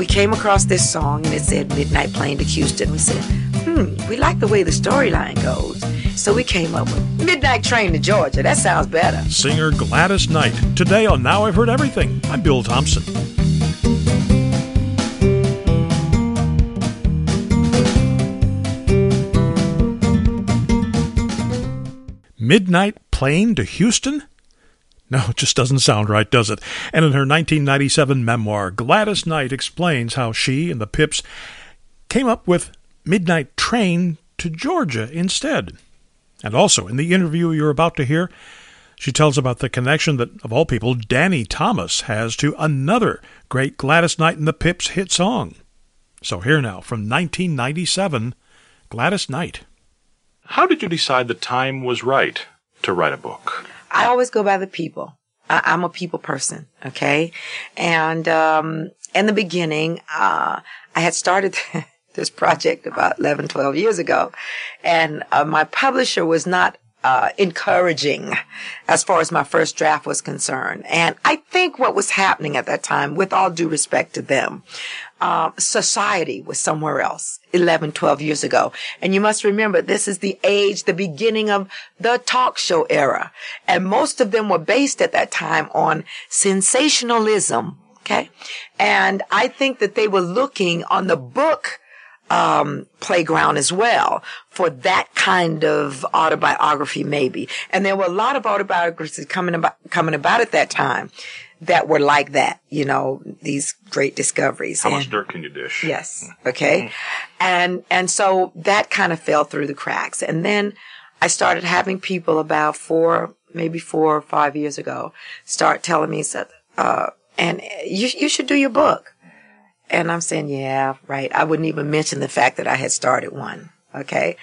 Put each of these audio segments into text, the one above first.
we came across this song and it said Midnight Plane to Houston. We said, hmm, we like the way the storyline goes. So we came up with Midnight Train to Georgia. That sounds better. Singer Gladys Knight. Today on Now I've Heard Everything. I'm Bill Thompson. Midnight Plane to Houston? No, it just doesn't sound right, does it? And in her 1997 memoir, Gladys Knight explains how she and the Pips came up with Midnight Train to Georgia instead. And also, in the interview you're about to hear, she tells about the connection that, of all people, Danny Thomas has to another great Gladys Knight and the Pips hit song. So here now, from 1997, Gladys Knight. How did you decide the time was right to write a book? I always go by the people. I, am a people person. Okay. And, um, in the beginning, uh, I had started this project about 11, 12 years ago. And, uh, my publisher was not uh, encouraging as far as my first draft was concerned. And I think what was happening at that time, with all due respect to them, uh, society was somewhere else 11, 12 years ago. And you must remember, this is the age, the beginning of the talk show era. And most of them were based at that time on sensationalism. Okay. And I think that they were looking on the book um, playground as well for that kind of autobiography, maybe. And there were a lot of autobiographies coming about, coming about at that time that were like that, you know, these great discoveries. How and, much dirt can you dish? Yes. Okay. Mm-hmm. And, and so that kind of fell through the cracks. And then I started having people about four, maybe four or five years ago start telling me, uh, and you, you should do your book. And I'm saying, yeah, right. I wouldn't even mention the fact that I had started one. Okay.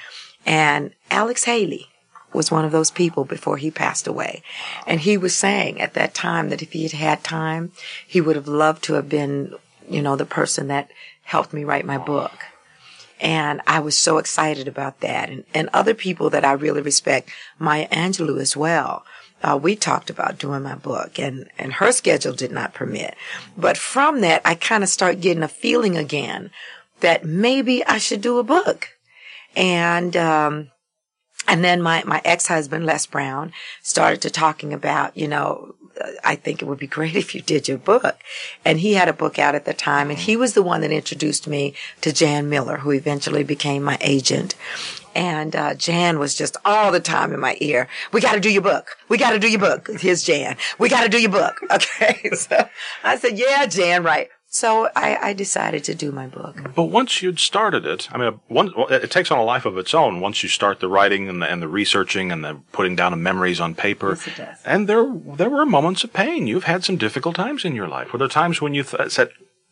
And Alex Haley was one of those people before he passed away. And he was saying at that time that if he had had time, he would have loved to have been, you know, the person that helped me write my book. And I was so excited about that. And, and other people that I really respect, Maya Angelou as well uh, we talked about doing my book and, and her schedule did not permit. But from that, I kind of start getting a feeling again that maybe I should do a book. And, um, and then my, my ex-husband, Les Brown, started to talking about, you know, I think it would be great if you did your book. And he had a book out at the time and he was the one that introduced me to Jan Miller, who eventually became my agent. And uh, Jan was just all the time in my ear. We got to do your book. We got to do your book. Here's Jan. We got to do your book. Okay. So I said, yeah, Jan, right. So I, I, decided to do my book. But once you'd started it, I mean, one, it takes on a life of its own once you start the writing and the, and the researching and the putting down of memories on paper. Yes, it does. And there, there were moments of pain. You've had some difficult times in your life. Were there times when you th- said,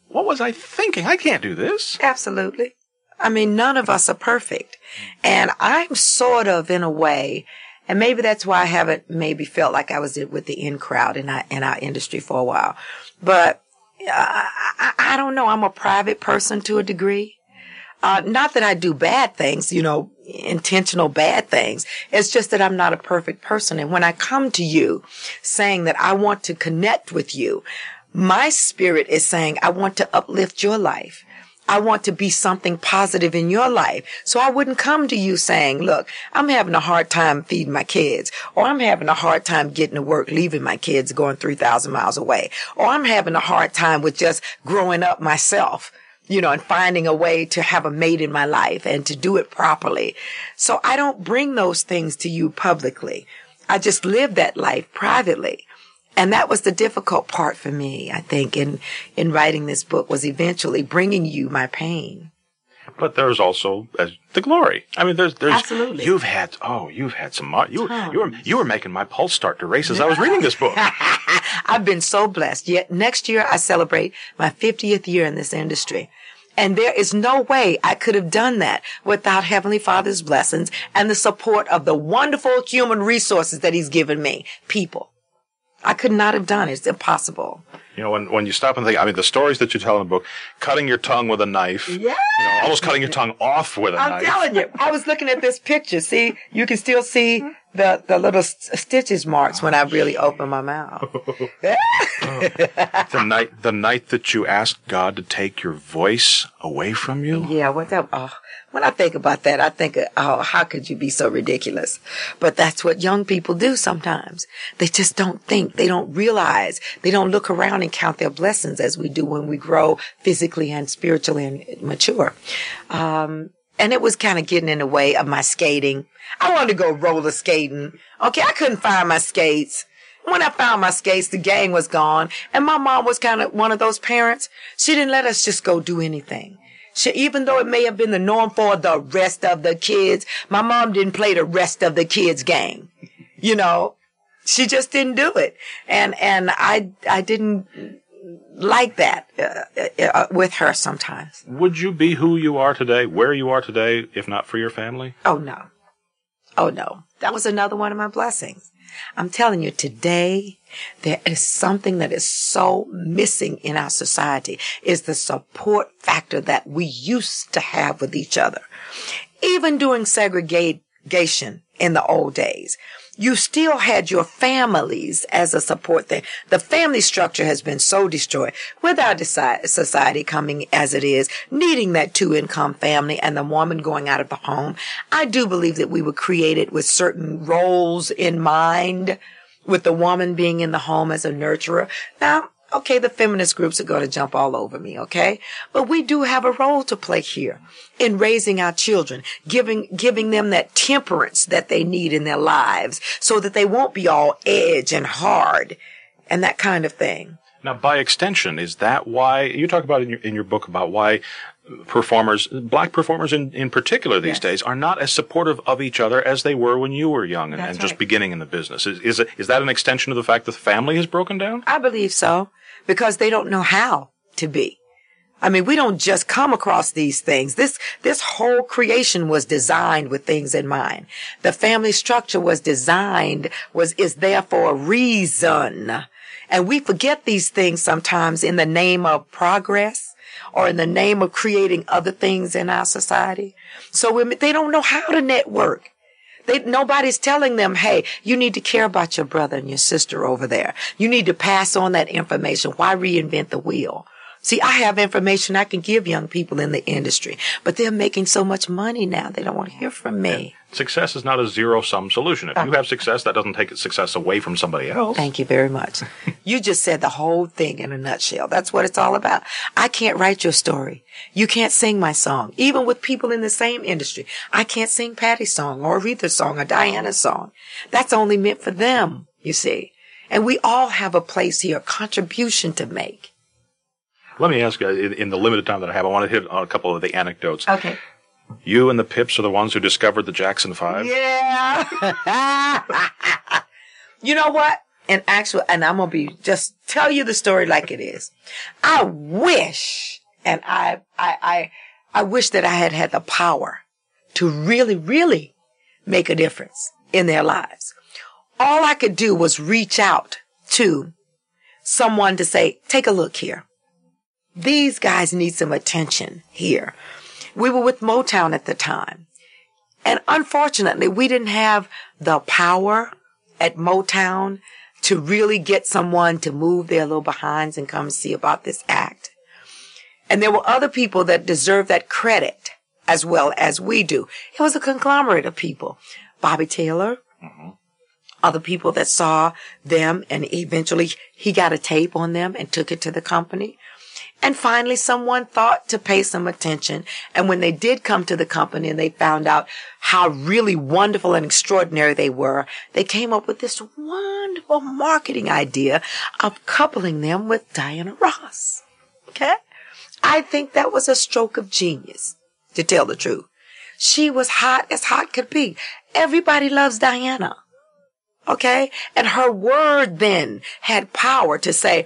what was I thinking? I can't do this. Absolutely. I mean, none of us are perfect. And I'm sort of in a way, and maybe that's why I haven't maybe felt like I was with the in crowd in our, in our industry for a while. But I, I don't know. I'm a private person to a degree. Uh, not that I do bad things, you know, intentional bad things. It's just that I'm not a perfect person. And when I come to you saying that I want to connect with you, my spirit is saying I want to uplift your life. I want to be something positive in your life. So I wouldn't come to you saying, look, I'm having a hard time feeding my kids, or I'm having a hard time getting to work, leaving my kids going 3,000 miles away, or I'm having a hard time with just growing up myself, you know, and finding a way to have a mate in my life and to do it properly. So I don't bring those things to you publicly. I just live that life privately. And that was the difficult part for me, I think, in, in writing this book was eventually bringing you my pain. But there's also uh, the glory. I mean, there's, there's, Absolutely. you've had, oh, you've had some, you, were, you were, you were making my pulse start to race as I was reading this book. I've been so blessed. Yet next year I celebrate my 50th year in this industry. And there is no way I could have done that without Heavenly Father's blessings and the support of the wonderful human resources that He's given me. People. I could not have done it. It's impossible. You know, when, when you stop and think, I mean, the stories that you tell in the book, cutting your tongue with a knife. Yeah. You know, almost cutting your tongue off with a I'm knife. I'm telling you, I was looking at this picture. See, you can still see the, the little s- stitches marks when I really open my mouth. the night, the night that you asked God to take your voice away from you. Yeah, what that? Oh, when I think about that, I think, oh, how could you be so ridiculous? But that's what young people do sometimes. They just don't think. They don't realize. They don't look around and count their blessings as we do when we grow physically and spiritually and mature. Um, and it was kind of getting in the way of my skating. I wanted to go roller skating. Okay, I couldn't find my skates. When I found my skates, the gang was gone. And my mom was kind of one of those parents. She didn't let us just go do anything. She, even though it may have been the norm for the rest of the kids, my mom didn't play the rest of the kids' game. You know, she just didn't do it. And, and I, I didn't like that uh, uh, with her sometimes. Would you be who you are today, where you are today, if not for your family? Oh no. Oh no. That was another one of my blessings. I'm telling you, today, there is something that is so missing in our society is the support factor that we used to have with each other. Even during segregation in the old days, you still had your families as a support thing. The family structure has been so destroyed with our society coming as it is, needing that two income family and the woman going out of the home. I do believe that we were created with certain roles in mind, with the woman being in the home as a nurturer. Now, okay, the feminist groups are going to jump all over me, okay? But we do have a role to play here in raising our children, giving, giving them that temperance that they need in their lives so that they won't be all edge and hard and that kind of thing. Now, by extension, is that why you talk about in your, in your book about why performers, black performers in, in particular these Yes. days, are not as supportive of each other as they were when you were young and, and just beginning in the business? Is, is, it, is that an extension of the fact that the family has broken down? I believe so because they don't know how to be. I mean, we don't just come across these things. This, this whole creation was designed with things in mind. The family structure was designed, was, is there for a reason. And we forget these things sometimes in the name of progress or in the name of creating other things in our society. So we, they don't know how to network. They, nobody's telling them, hey, you need to care about your brother and your sister over there. You need to pass on that information. Why reinvent the wheel? See, I have information I can give young people in the industry, but they're making so much money now. They don't want to hear from me. Success is not a zero sum solution. If you have success, that doesn't take success away from somebody else. Thank you very much. you just said the whole thing in a nutshell. That's what it's all about. I can't write your story. You can't sing my song. Even with people in the same industry, I can't sing Patty's song or Aretha's song or Diana's song. That's only meant for them, you see. And we all have a place here, a contribution to make. Let me ask you, in, in the limited time that I have, I want to hit on a couple of the anecdotes. Okay. You and the Pips are the ones who discovered the Jackson Five. Yeah. you know what? And actually, and I'm gonna be just tell you the story like it is. I wish, and I, I, I, I wish that I had had the power to really, really make a difference in their lives. All I could do was reach out to someone to say, take a look here. These guys need some attention here. We were with Motown at the time. And unfortunately, we didn't have the power at Motown to really get someone to move their little behinds and come see about this act. And there were other people that deserve that credit as well as we do. It was a conglomerate of people. Bobby Taylor, mm-hmm. other people that saw them and eventually he got a tape on them and took it to the company. And finally, someone thought to pay some attention. And when they did come to the company and they found out how really wonderful and extraordinary they were, they came up with this wonderful marketing idea of coupling them with Diana Ross. Okay? I think that was a stroke of genius, to tell the truth. She was hot as hot could be. Everybody loves Diana. Okay? And her word then had power to say,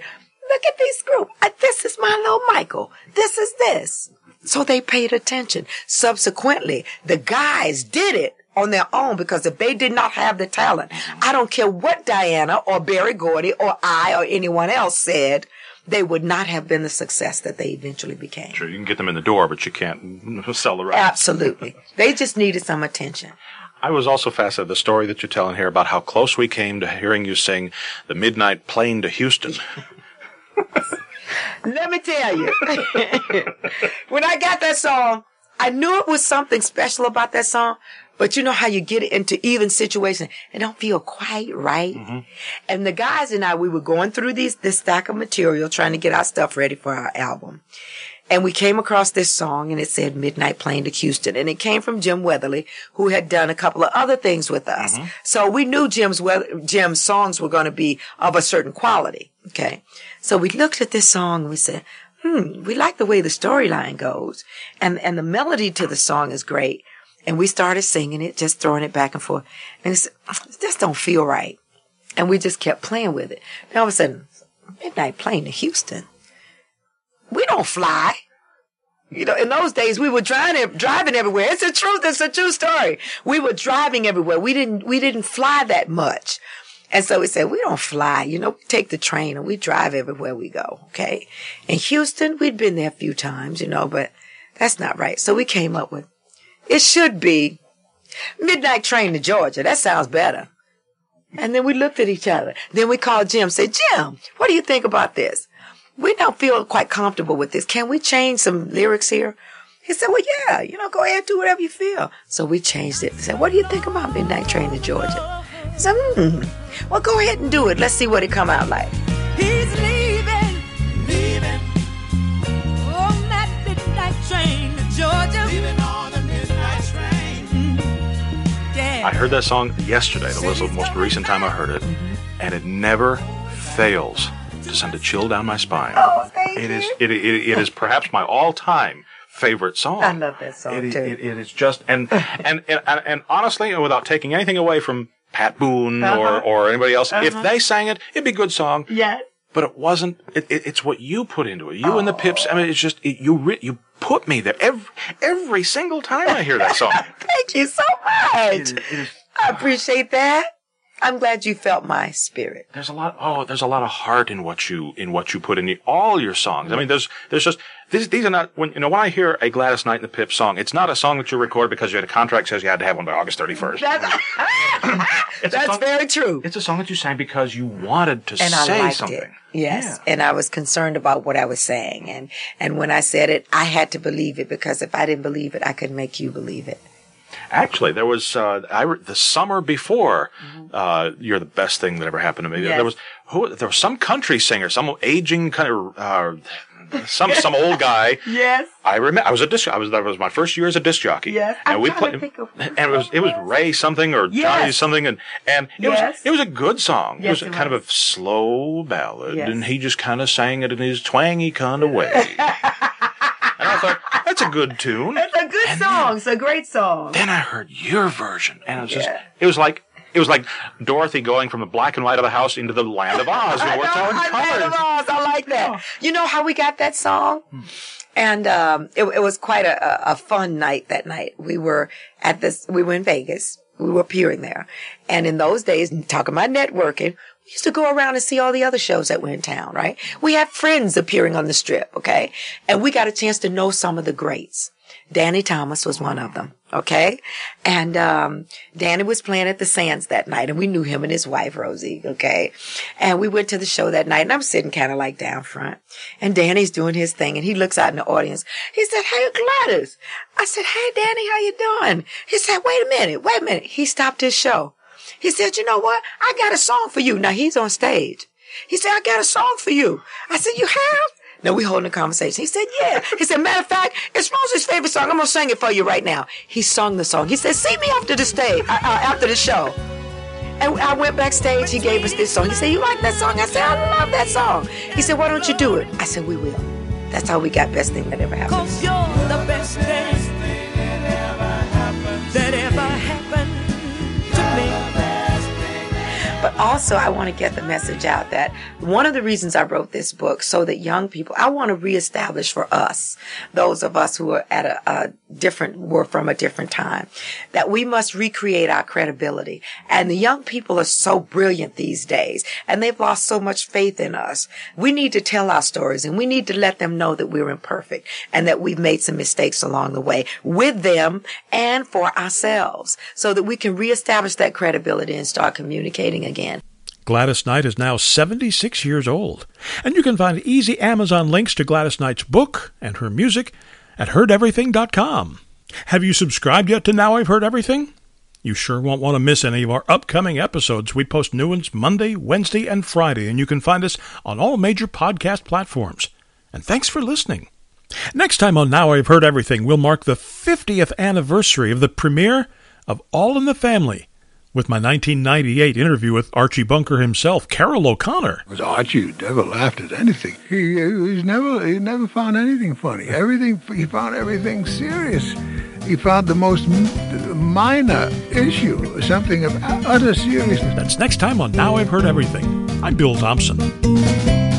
look at this group. Uh, This is my little Michael. This is this. So they paid attention. Subsequently, the guys did it on their own because if they did not have the talent, I don't care what Diana or Berry Gordy or I or anyone else said, they would not have been the success that they eventually became. Sure, you can get them in the door, but you can't sell the rights. Absolutely. they just needed some attention. I was also fascinated the story that you're telling here about how close we came to hearing you sing the Midnight Plane to Houston. Let me tell you, when I got that song, I knew it was something special about that song, but you know how you get it into even situations and don't feel quite right. Mm-hmm. And the guys and I, we were going through these, this stack of material trying to get our stuff ready for our album. And we came across this song and it said Midnight Plane to Houston. And it came from Jim Weatherly, who had done a couple of other things with us. Mm-hmm. So we knew Jim's, Jim's songs were going to be of a certain quality. Okay. So we looked at this song and we said, hmm, we like the way the storyline goes. And, and the melody to the song is great. And we started singing it, just throwing it back and forth. And it just don't feel right. And we just kept playing with it. And all of a sudden, midnight plane to Houston. We don't fly. You know, in those days we were driving, driving everywhere. It's the truth. It's a true story. We were driving everywhere. We didn't, we didn't fly that much. And so we said, we don't fly, you know, we take the train and we drive everywhere we go. Okay. In Houston, we'd been there a few times, you know, but that's not right. So we came up with it should be midnight train to Georgia. That sounds better. And then we looked at each other. Then we called Jim, said, Jim, what do you think about this? We don't feel quite comfortable with this. Can we change some lyrics here? He said, well, yeah, you know, go ahead, do whatever you feel. So we changed it. Said, what do you think about Midnight Train to Georgia? He said, hmm, well, go ahead and do it. Let's see what it come out like. He's leaving, leaving on that midnight train to Georgia. Leaving I heard that song yesterday. That was the most recent time I heard it, and it never fails to send a chill down my spine. Oh, thank it you. is it, it, it is perhaps my all-time favorite song. I love that song it, too. It, it is just and, and and and honestly, without taking anything away from Pat Boone uh-huh. or or anybody else, uh-huh. if they sang it, it'd be a good song. Yeah. But it wasn't. It, it's what you put into it. You oh. and the Pips. I mean, it's just you. Re- you put me there every every single time I hear that song. Thank you so much. I appreciate that. I'm glad you felt my spirit. There's a lot. Oh, there's a lot of heart in what you in what you put in all your songs. I mean, there's there's just these these are not when you know when I hear a Gladys Knight and the Pips song, it's not a song that you record because you had a contract says you had to have one by August 31st. That's, that's song, very true. It's a song that you sang because you wanted to and say I liked something. It. Yes, yeah. and I was concerned about what I was saying, and and when I said it, I had to believe it because if I didn't believe it, I couldn't make you believe it. Actually, there was uh, I re- the summer before. Mm-hmm. Uh, you're the best thing that ever happened to me. Yes. There was who, there was some country singer, some aging kind of uh, some some old guy. Yes. I remember. I was a disc. I was that was my first year as a disc jockey. Yes. And I'm we played. And it was it was Ray something or yes. Johnny something, and and it yes. was it was a good song. Yes, it was it kind was. of a slow ballad, and he just kind of sang it in his twangy kind of way. and I thought that's a good tune. It's a good song. It's a great song. Then I heard your version, and it was just, it was like. It was like Dorothy going from the black and white of the house into the land of Oz. You know, I we're know, telling I colors. love Oz. I like that. You know how we got that song? And um, it, it was quite a, a a fun night that night. We were at this. We were in Vegas. We were appearing there, and in those days, talking about networking, we used to go around and see all the other shows that were in town. Right? We had friends appearing on the strip. Okay, and we got a chance to know some of the greats. Danny Thomas was one of them. Okay. And, um, Danny was playing at the Sands that night and we knew him and his wife, Rosie. Okay. And we went to the show that night and I'm sitting kind of like down front and Danny's doing his thing and he looks out in the audience. He said, Hey, Gladys. I said, Hey, Danny, how you doing? He said, wait a minute, wait a minute. He stopped his show. He said, you know what? I got a song for you. Now he's on stage. He said, I got a song for you. I said, you have? Now we holding a conversation. He said, yeah. He said, matter of fact, it's Rosie's favorite song. I'm going to sing it for you right now. He sung the song. He said, see me after the stage, uh, uh, after the show. And I went backstage. He gave us this song. He said, you like that song? I said, I love that song. He said, why don't you do it? I said, we will. That's how we got best thing that ever happened. Also I want to get the message out that one of the reasons I wrote this book so that young people, I want to reestablish for us, those of us who are at a, a different, were from a different time, that we must recreate our credibility. And the young people are so brilliant these days and they've lost so much faith in us. We need to tell our stories and we need to let them know that we're imperfect and that we've made some mistakes along the way with them and for ourselves so that we can reestablish that credibility and start communicating again. Gladys Knight is now 76 years old, and you can find easy Amazon links to Gladys Knight's book and her music at heardeverything.com. Have you subscribed yet to Now I've Heard Everything? You sure won't want to miss any of our upcoming episodes. We post new ones Monday, Wednesday, and Friday, and you can find us on all major podcast platforms. And thanks for listening. Next time on Now I've Heard Everything, we'll mark the 50th anniversary of the premiere of All in the Family with my 1998 interview with Archie Bunker himself, Carroll O'Connor. Was Archie never laughed at anything. He, he never he never found anything funny. Everything he found everything serious. He found the most minor issue, something of utter seriousness. That's next time on Now I've Heard Everything. I'm Bill Thompson.